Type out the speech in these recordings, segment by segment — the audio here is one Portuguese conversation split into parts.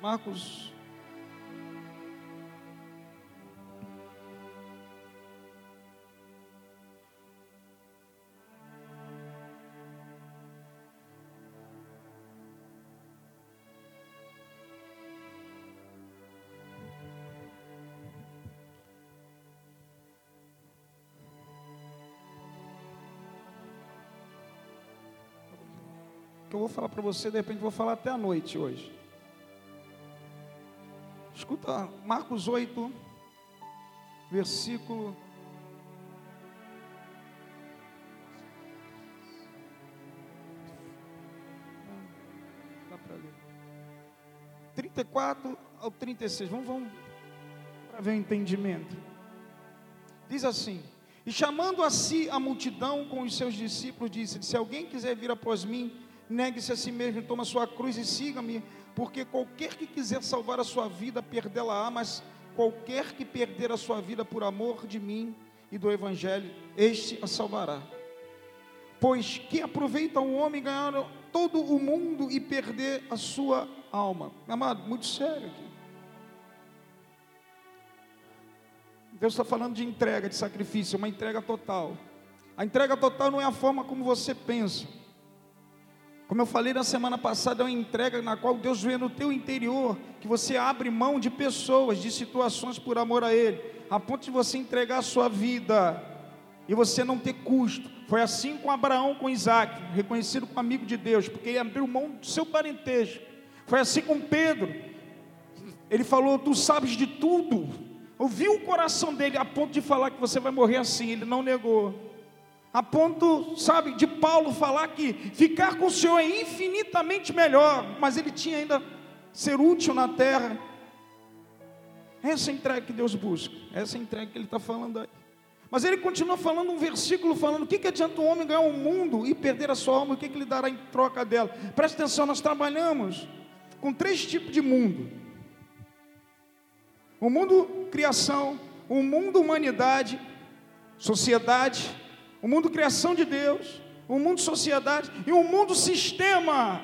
Marcos. eu vou falar para você, de repente vou falar até a noite hoje. Escuta Marcos 8, versículo. Dá para ler. 34 ao 36. Vamos, vamos para ver o entendimento. Diz assim: E chamando a si a multidão com os seus discípulos, disse: Se alguém quiser vir após mim, negue-se a si mesmo, toma sua cruz e siga-me, porque qualquer que quiser salvar a sua vida, perdê-la-á, mas qualquer que perder a sua vida por amor de mim e do Evangelho, este a salvará. Pois que aproveita um homem ganhar todo o mundo e perder a sua alma? Amado, muito sério aqui. Deus está falando de entrega, de sacrifício, uma entrega total. A entrega total não é a forma como você pensa. Como eu falei na semana passada, é uma entrega na qual Deus vê no teu interior, que você abre mão de pessoas, de situações por amor a Ele, a ponto de você entregar a sua vida e você não ter custo. Foi assim com Abraão, com Isaac, reconhecido como amigo de Deus, porque ele abriu mão do seu parentesco. Foi assim com Pedro. Ele falou: Tu sabes de tudo. Ouviu o coração dele a ponto de falar que você vai morrer assim. Ele não negou. A ponto, sabe, de Paulo falar que ficar com o Senhor é infinitamente melhor, mas ele tinha ainda ser útil na terra. Essa é entrega que Deus busca, essa é entrega que ele está falando aí. Mas ele continua falando um versículo falando: o que, que adianta um homem ganhar o mundo e perder a sua alma? O que, que ele dará em troca dela? Presta atenção, nós trabalhamos com três tipos de mundo: o mundo criação, o mundo humanidade, sociedade o mundo criação de Deus, o mundo sociedade e o mundo sistema.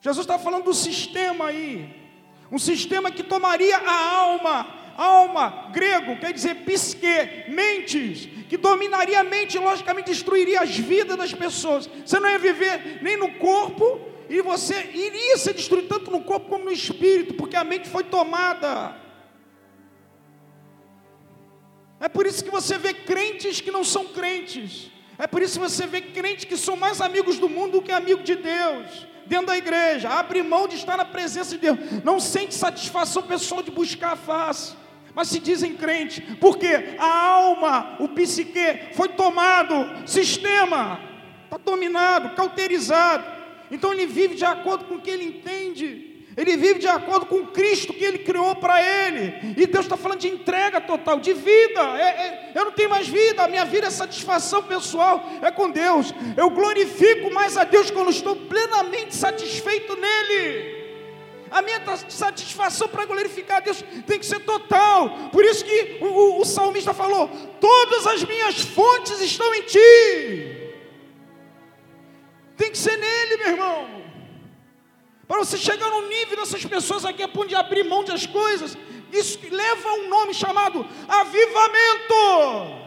Jesus está falando do sistema aí, um sistema que tomaria a alma, alma, grego, quer dizer psique, mentes, que dominaria a mente e logicamente destruiria as vidas das pessoas. Você não ia viver nem no corpo e você iria ser destruído tanto no corpo como no espírito, porque a mente foi tomada. É por isso que você vê crentes que não são crentes. É por isso que você vê crentes que são mais amigos do mundo do que amigos de Deus. Dentro da igreja, abre mão de estar na presença de Deus. Não sente satisfação pessoal de buscar a face. Mas se dizem crente, porque a alma, o psique, foi tomado, sistema, está dominado, cauterizado. Então ele vive de acordo com o que ele entende. Ele vive de acordo com Cristo que ele criou para ele. E Deus está falando de entrega total, de vida. É, é, eu não tenho mais vida, a minha vida é satisfação pessoal, é com Deus. Eu glorifico mais a Deus quando estou plenamente satisfeito nele. A minha satisfação para glorificar a Deus tem que ser total. Por isso que o, o, o salmista falou: Todas as minhas fontes estão em ti. Tem que ser nele, meu irmão. Para você chegar no nível dessas pessoas aqui a ponto de abrir mão das coisas, isso leva um nome chamado avivamento.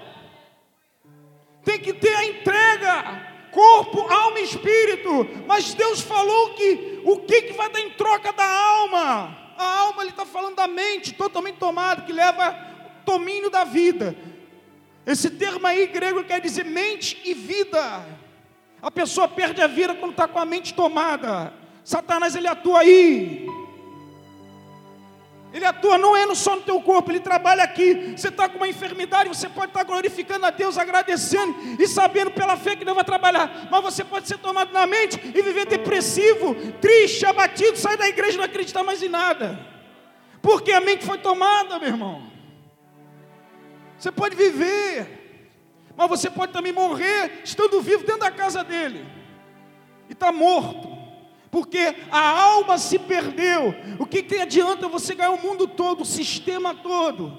Tem que ter a entrega, corpo, alma e espírito. Mas Deus falou que o que, que vai dar em troca da alma? A alma, ele está falando da mente totalmente tomada, que leva domínio da vida. Esse termo aí grego quer dizer mente e vida. A pessoa perde a vida quando está com a mente tomada. Satanás ele atua aí. Ele atua não é só no teu corpo, ele trabalha aqui. Você está com uma enfermidade, você pode estar glorificando a Deus, agradecendo e sabendo pela fé que Deus vai trabalhar. Mas você pode ser tomado na mente e viver depressivo, triste, abatido, sair da igreja e não acreditar mais em nada. Porque a mente foi tomada, meu irmão. Você pode viver, mas você pode também morrer estando vivo dentro da casa dele. E está morto porque a alma se perdeu. O que, que adianta você ganhar o mundo todo, o sistema todo?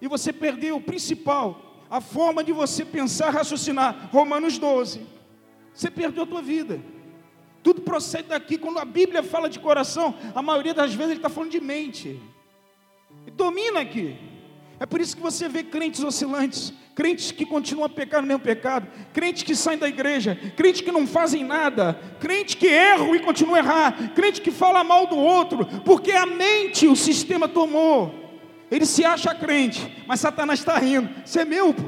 E você perdeu o principal, a forma de você pensar, raciocinar. Romanos 12. Você perdeu a tua vida. Tudo procede daqui. Quando a Bíblia fala de coração, a maioria das vezes ele está falando de mente. E domina aqui. É por isso que você vê crentes oscilantes, crentes que continuam a pecar no mesmo pecado, crentes que saem da igreja, crentes que não fazem nada, crentes que erram e continuam a errar, crente que fala mal do outro, porque a mente o sistema tomou. Ele se acha crente, mas Satanás está rindo. Você é meu, pô.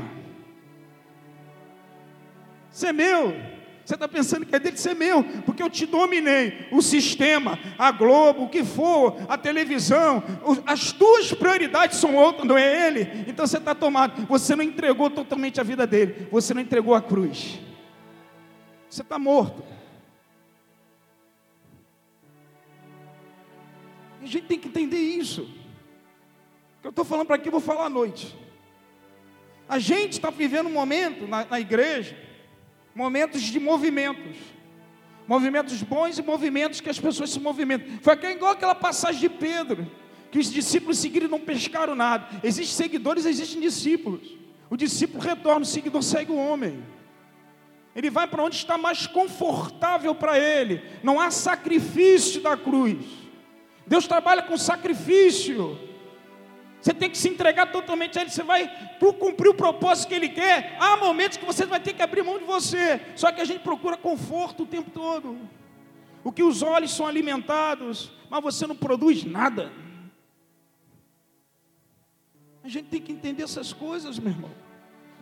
Você é meu. Você está pensando que é dele ser meu, porque eu te dominei. O sistema, a Globo, o que for, a televisão, as tuas prioridades são outras, não é ele. Então você está tomado. Você não entregou totalmente a vida dele, você não entregou a cruz. Você está morto. A gente tem que entender isso. O que eu estou falando para aqui, eu vou falar à noite. A gente está vivendo um momento na, na igreja momentos de movimentos. Movimentos bons e movimentos que as pessoas se movimentam. Foi igual aquela passagem de Pedro, que os discípulos seguiram e não pescaram nada. Existem seguidores, existem discípulos. O discípulo retorna, o seguidor segue o homem. Ele vai para onde está mais confortável para ele. Não há sacrifício da cruz. Deus trabalha com sacrifício. Você tem que se entregar totalmente a Ele. Você vai cumprir o propósito que Ele quer. Há momentos que você vai ter que abrir mão de você. Só que a gente procura conforto o tempo todo. O que os olhos são alimentados, mas você não produz nada. A gente tem que entender essas coisas, meu irmão.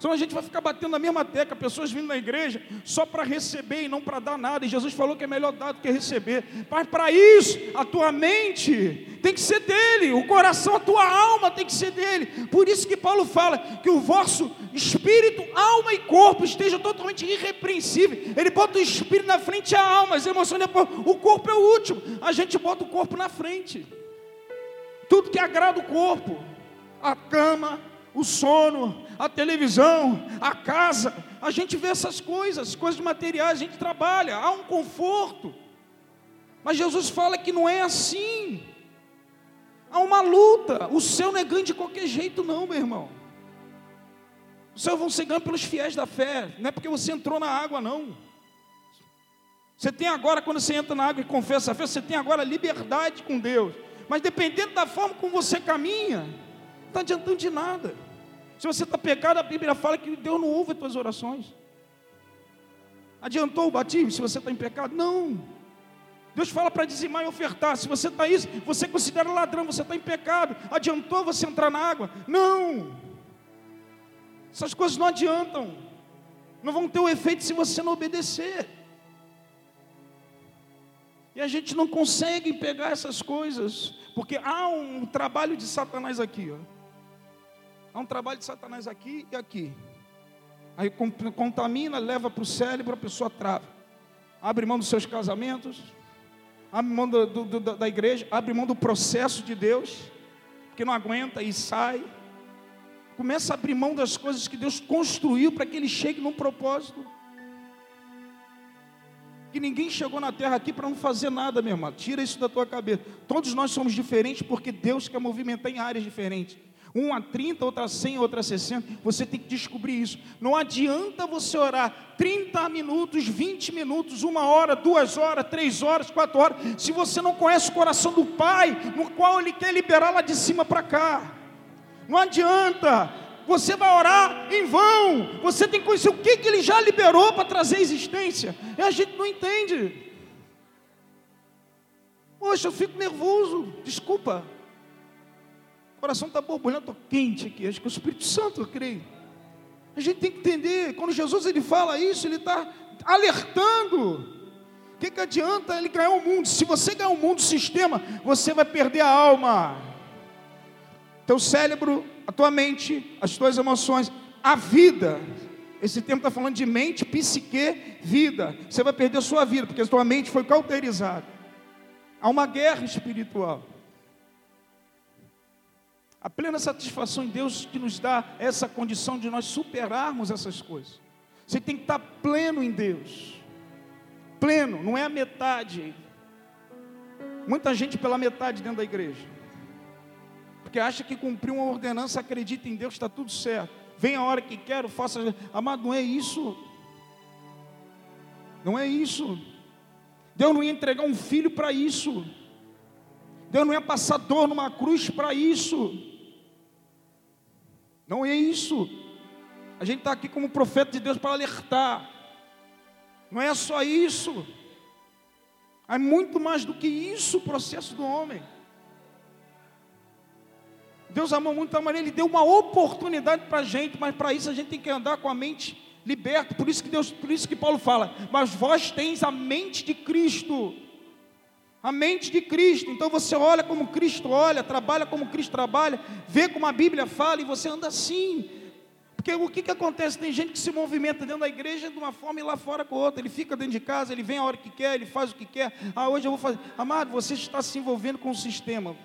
Senão a gente vai ficar batendo na mesma tecla, pessoas vindo na igreja só para receber e não para dar nada. E Jesus falou que é melhor dar do que receber. Mas para isso, a tua mente tem que ser dele, o coração, a tua alma tem que ser dele. Por isso que Paulo fala que o vosso espírito, alma e corpo estejam totalmente irrepreensíveis. Ele bota o espírito na frente e a alma, as emoções depois. O corpo é o último. A gente bota o corpo na frente. Tudo que agrada o corpo, a cama, o sono, a televisão, a casa, a gente vê essas coisas, coisas materiais, a gente trabalha, há um conforto. Mas Jesus fala que não é assim. Há uma luta. O céu não é ganho de qualquer jeito, não, meu irmão. O céu vão ser ganho pelos fiéis da fé, não é porque você entrou na água, não. Você tem agora, quando você entra na água e confessa a fé, você tem agora liberdade com Deus. Mas dependendo da forma como você caminha, está adiantando de nada. Se você está pecado, a Bíblia fala que Deus não ouve as tuas orações. Adiantou o batismo se você está em pecado? Não. Deus fala para dizimar e ofertar. Se você está isso, você considera ladrão, você está em pecado. Adiantou você entrar na água? Não. Essas coisas não adiantam. Não vão ter o efeito se você não obedecer. E a gente não consegue pegar essas coisas, porque há um trabalho de Satanás aqui. Ó. Há um trabalho de Satanás aqui e aqui. Aí contamina, leva para o cérebro, a pessoa trava. Abre mão dos seus casamentos, abre mão do, do, do, da igreja, abre mão do processo de Deus, porque não aguenta e sai. Começa a abrir mão das coisas que Deus construiu para que ele chegue num propósito. Que ninguém chegou na terra aqui para não fazer nada, meu irmão. Tira isso da tua cabeça. Todos nós somos diferentes porque Deus quer movimentar em áreas diferentes. Um a 30, outra a 100, outra a 60. Você tem que descobrir isso. Não adianta você orar 30 minutos, 20 minutos, uma hora, duas horas, três horas, quatro horas, se você não conhece o coração do Pai, no qual Ele quer liberar lá de cima para cá. Não adianta. Você vai orar em vão. Você tem que conhecer o que, que Ele já liberou para trazer existência. E a gente não entende. Poxa, eu fico nervoso. Desculpa coração está borbulhando, estou quente aqui. Acho que o Espírito Santo, eu creio. A gente tem que entender, quando Jesus ele fala isso, ele está alertando. O que, que adianta ele ganhar o mundo? Se você ganhar o mundo, sistema, você vai perder a alma. Teu cérebro, a tua mente, as tuas emoções, a vida. Esse tempo está falando de mente, psique, vida. Você vai perder a sua vida, porque a tua mente foi cauterizada. Há uma guerra espiritual. A plena satisfação em Deus que nos dá essa condição de nós superarmos essas coisas. Você tem que estar pleno em Deus. Pleno, não é a metade. Muita gente pela metade dentro da igreja. Porque acha que cumpriu uma ordenança, acredita em Deus, está tudo certo. Vem a hora que quero, faça. Amado, não é isso. Não é isso. Deus não ia entregar um filho para isso. Deus não ia passar dor numa cruz para isso. Não é isso. A gente está aqui como profeta de Deus para alertar. Não é só isso. É muito mais do que isso o processo do homem. Deus amou muito a maneira, Ele deu uma oportunidade para a gente, mas para isso a gente tem que andar com a mente liberta. Por isso que Deus, por isso que Paulo fala, mas vós tens a mente de Cristo. A mente de Cristo. Então você olha como Cristo olha, trabalha como Cristo trabalha, vê como a Bíblia fala e você anda assim. Porque o que, que acontece? Tem gente que se movimenta dentro da igreja de uma forma e lá fora com outra. Ele fica dentro de casa, ele vem a hora que quer, ele faz o que quer. Ah, hoje eu vou fazer. Amado, você está se envolvendo com o sistema.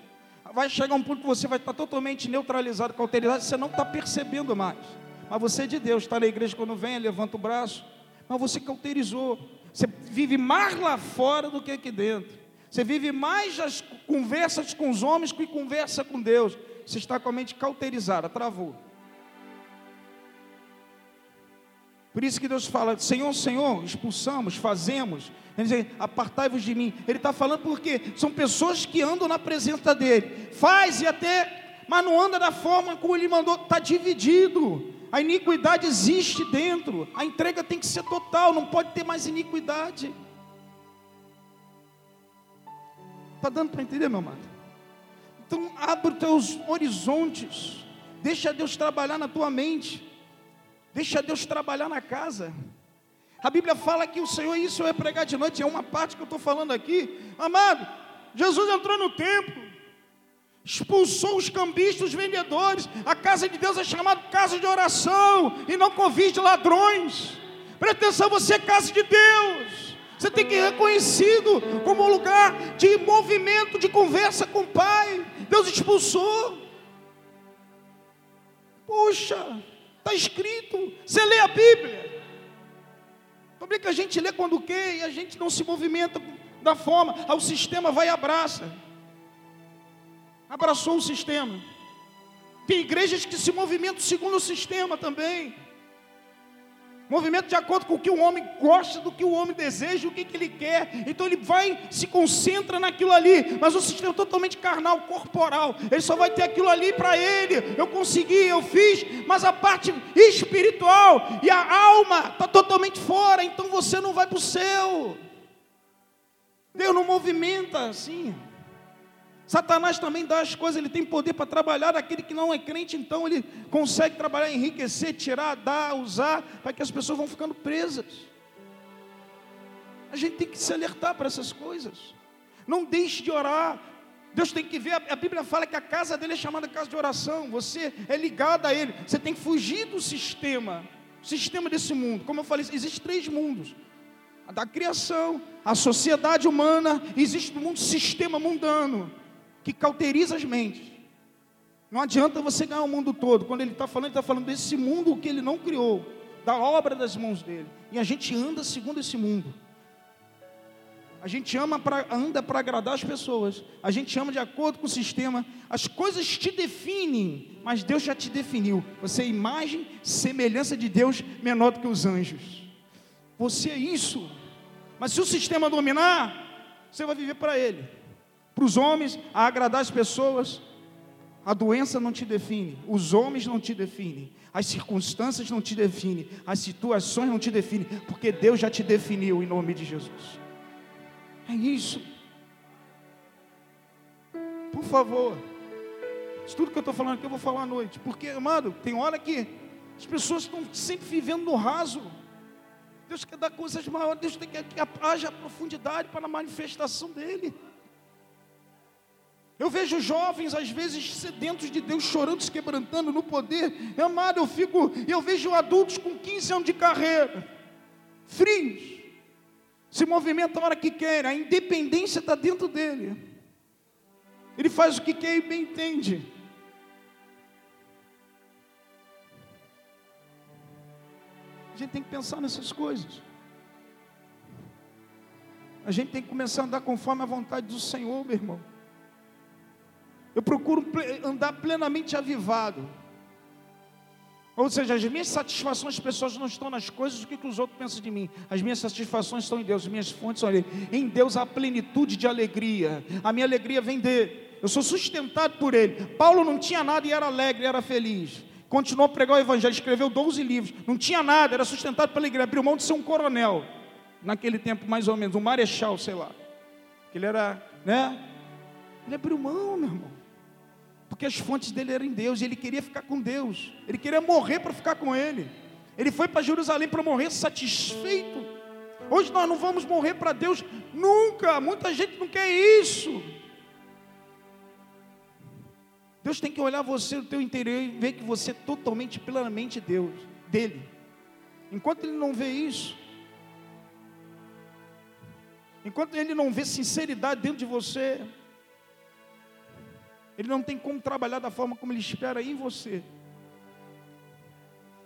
Vai chegar um ponto que você vai estar totalmente neutralizado, cauterizado, você não está percebendo mais. Mas você é de Deus, está na igreja quando vem, levanta o braço. Mas você cauterizou. Você vive mais lá fora do que aqui dentro. Você vive mais as conversas com os homens que conversa com Deus. Você está com a mente cauterizada, travou. Por isso que Deus fala, Senhor, Senhor, expulsamos, fazemos. Ele diz, apartai-vos de mim. Ele está falando porque são pessoas que andam na presença dele. Faz e até, mas não anda da forma como ele mandou, está dividido. A iniquidade existe dentro. A entrega tem que ser total, não pode ter mais iniquidade. Está dando para entender, meu amado? Então, abre os teus horizontes. Deixa Deus trabalhar na tua mente. Deixa Deus trabalhar na casa. A Bíblia fala que o Senhor, isso eu ia pregar de noite, é uma parte que eu estou falando aqui. Amado, Jesus entrou no templo, expulsou os cambistas, os vendedores. A casa de Deus é chamada casa de oração e não convite de ladrões. Presta atenção, você é casa de Deus. Você tem que ser reconhecido como um lugar de movimento, de conversa com o Pai. Deus expulsou. Puxa, Está escrito. Você lê a Bíblia. O problema é que a gente lê quando quer e a gente não se movimenta da forma. Aí o sistema vai e abraça. Abraçou o sistema. Tem igrejas que se movimentam segundo o sistema também. Movimento de acordo com o que o homem gosta, do que o homem deseja, o que, que ele quer. Então ele vai, se concentra naquilo ali. Mas o sistema é totalmente carnal, corporal. Ele só vai ter aquilo ali para ele. Eu consegui, eu fiz. Mas a parte espiritual e a alma está totalmente fora. Então você não vai para o céu. Deus não movimenta assim. Satanás também dá as coisas, ele tem poder para trabalhar aquele que não é crente, então ele consegue trabalhar, enriquecer, tirar, dar, usar, para que as pessoas vão ficando presas. A gente tem que se alertar para essas coisas. Não deixe de orar. Deus tem que ver, a Bíblia fala que a casa dele é chamada casa de oração. Você é ligado a ele. Você tem que fugir do sistema, sistema desse mundo. Como eu falei, existem três mundos: a da criação, a sociedade humana, existe o mundo sistema mundano que cauteriza as mentes. Não adianta você ganhar o mundo todo. Quando ele está falando, ele está falando desse mundo que ele não criou, da obra das mãos dele. E a gente anda segundo esse mundo. A gente ama pra, anda para agradar as pessoas. A gente ama de acordo com o sistema. As coisas te definem, mas Deus já te definiu. Você é imagem, semelhança de Deus menor do que os anjos. Você é isso. Mas se o sistema dominar, você vai viver para ele para os homens, a agradar as pessoas. A doença não te define, os homens não te definem, as circunstâncias não te definem, as situações não te definem, porque Deus já te definiu em nome de Jesus. É isso. Por favor, isso tudo que eu estou falando aqui eu vou falar à noite, porque, amado, tem hora que as pessoas estão sempre vivendo no raso. Deus quer dar coisas maiores, Deus quer que haja profundidade para a manifestação dEle. Eu vejo jovens, às vezes, sedentos de Deus, chorando, se quebrantando no poder. Amado, eu fico. Eu vejo adultos com 15 anos de carreira, frios, se movimentam a hora que querem, a independência está dentro dele. Ele faz o que quer e bem entende. A gente tem que pensar nessas coisas. A gente tem que começar a andar conforme a vontade do Senhor, meu irmão. Eu procuro andar plenamente avivado. Ou seja, as minhas satisfações pessoais não estão nas coisas do que, que os outros pensam de mim. As minhas satisfações estão em Deus, as minhas fontes são ali. Em Deus há plenitude de alegria. A minha alegria vem dele. Eu sou sustentado por ele. Paulo não tinha nada e era alegre, era feliz. Continuou a pregar o evangelho, escreveu 12 livros. Não tinha nada, era sustentado pela igreja. Abriu mão de ser um coronel. Naquele tempo, mais ou menos, um marechal, sei lá. Ele era, né? Ele abriu mão, meu irmão porque as fontes dele eram em Deus, e ele queria ficar com Deus, ele queria morrer para ficar com Ele. Ele foi para Jerusalém para morrer satisfeito. Hoje nós não vamos morrer para Deus nunca, muita gente não quer isso. Deus tem que olhar você no teu interior e ver que você é totalmente, plenamente Deus, dele. Enquanto ele não vê isso, enquanto ele não vê sinceridade dentro de você, ele não tem como trabalhar da forma como Ele espera em você.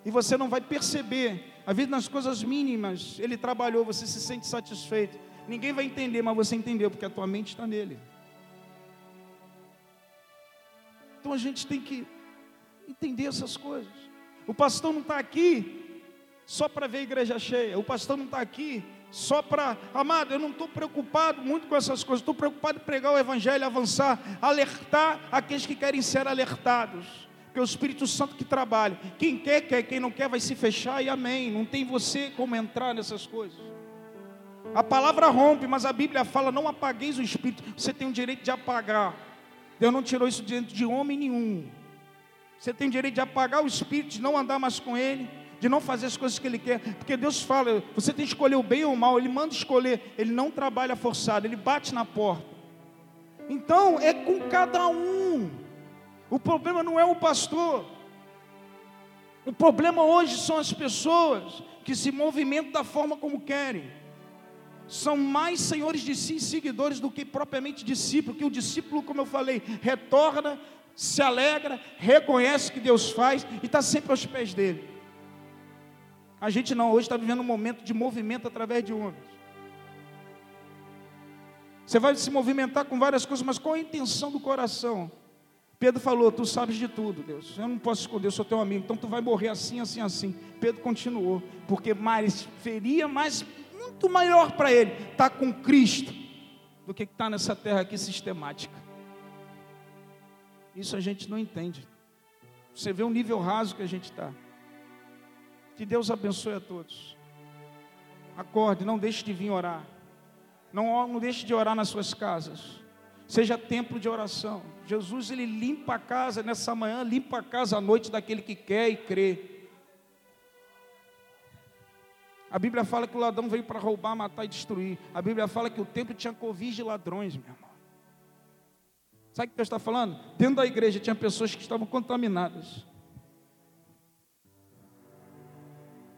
E você não vai perceber. A vida nas coisas mínimas, Ele trabalhou, você se sente satisfeito. Ninguém vai entender, mas você entendeu, porque a tua mente está nele. Então a gente tem que entender essas coisas. O pastor não está aqui só para ver a igreja cheia. O pastor não está aqui só para, amado, eu não estou preocupado muito com essas coisas, estou preocupado em pregar o Evangelho, avançar, alertar aqueles que querem ser alertados, que é o Espírito Santo que trabalha. Quem quer, quer, quem não quer, vai se fechar e amém. Não tem você como entrar nessas coisas. A palavra rompe, mas a Bíblia fala: não apagueis o Espírito, você tem o direito de apagar. Deus não tirou isso diante de homem nenhum. Você tem o direito de apagar o Espírito, de não andar mais com Ele de não fazer as coisas que Ele quer, porque Deus fala, você tem que escolher o bem ou o mal, Ele manda escolher, Ele não trabalha forçado, Ele bate na porta. Então é com cada um. O problema não é o pastor. O problema hoje são as pessoas que se movimentam da forma como querem. São mais senhores de si, seguidores do que propriamente discípulo, que o discípulo, como eu falei, retorna, se alegra, reconhece que Deus faz e está sempre aos pés dele. A gente não, hoje está vivendo um momento de movimento através de homens. Você vai se movimentar com várias coisas, mas qual a intenção do coração? Pedro falou: Tu sabes de tudo, Deus. Eu não posso esconder, eu sou teu amigo, então tu vai morrer assim, assim, assim. Pedro continuou, porque mais feria mais muito maior para ele estar tá com Cristo do que estar tá nessa terra aqui sistemática. Isso a gente não entende. Você vê o nível raso que a gente está. Que Deus abençoe a todos. Acorde, não deixe de vir orar. Não, não deixe de orar nas suas casas. Seja templo de oração. Jesus ele limpa a casa nessa manhã, limpa a casa à noite daquele que quer e crê. A Bíblia fala que o ladrão veio para roubar, matar e destruir. A Bíblia fala que o templo tinha covis de ladrões, meu irmão. Sabe o que Deus está falando? Dentro da igreja tinha pessoas que estavam contaminadas.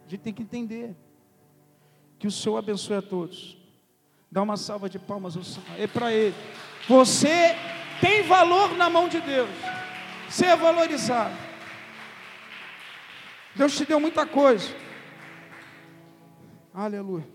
A gente tem que entender que o Senhor abençoe a todos. Dá uma salva de palmas é para Ele. Você tem valor na mão de Deus. Ser é valorizado. Deus te deu muita coisa. Aleluia.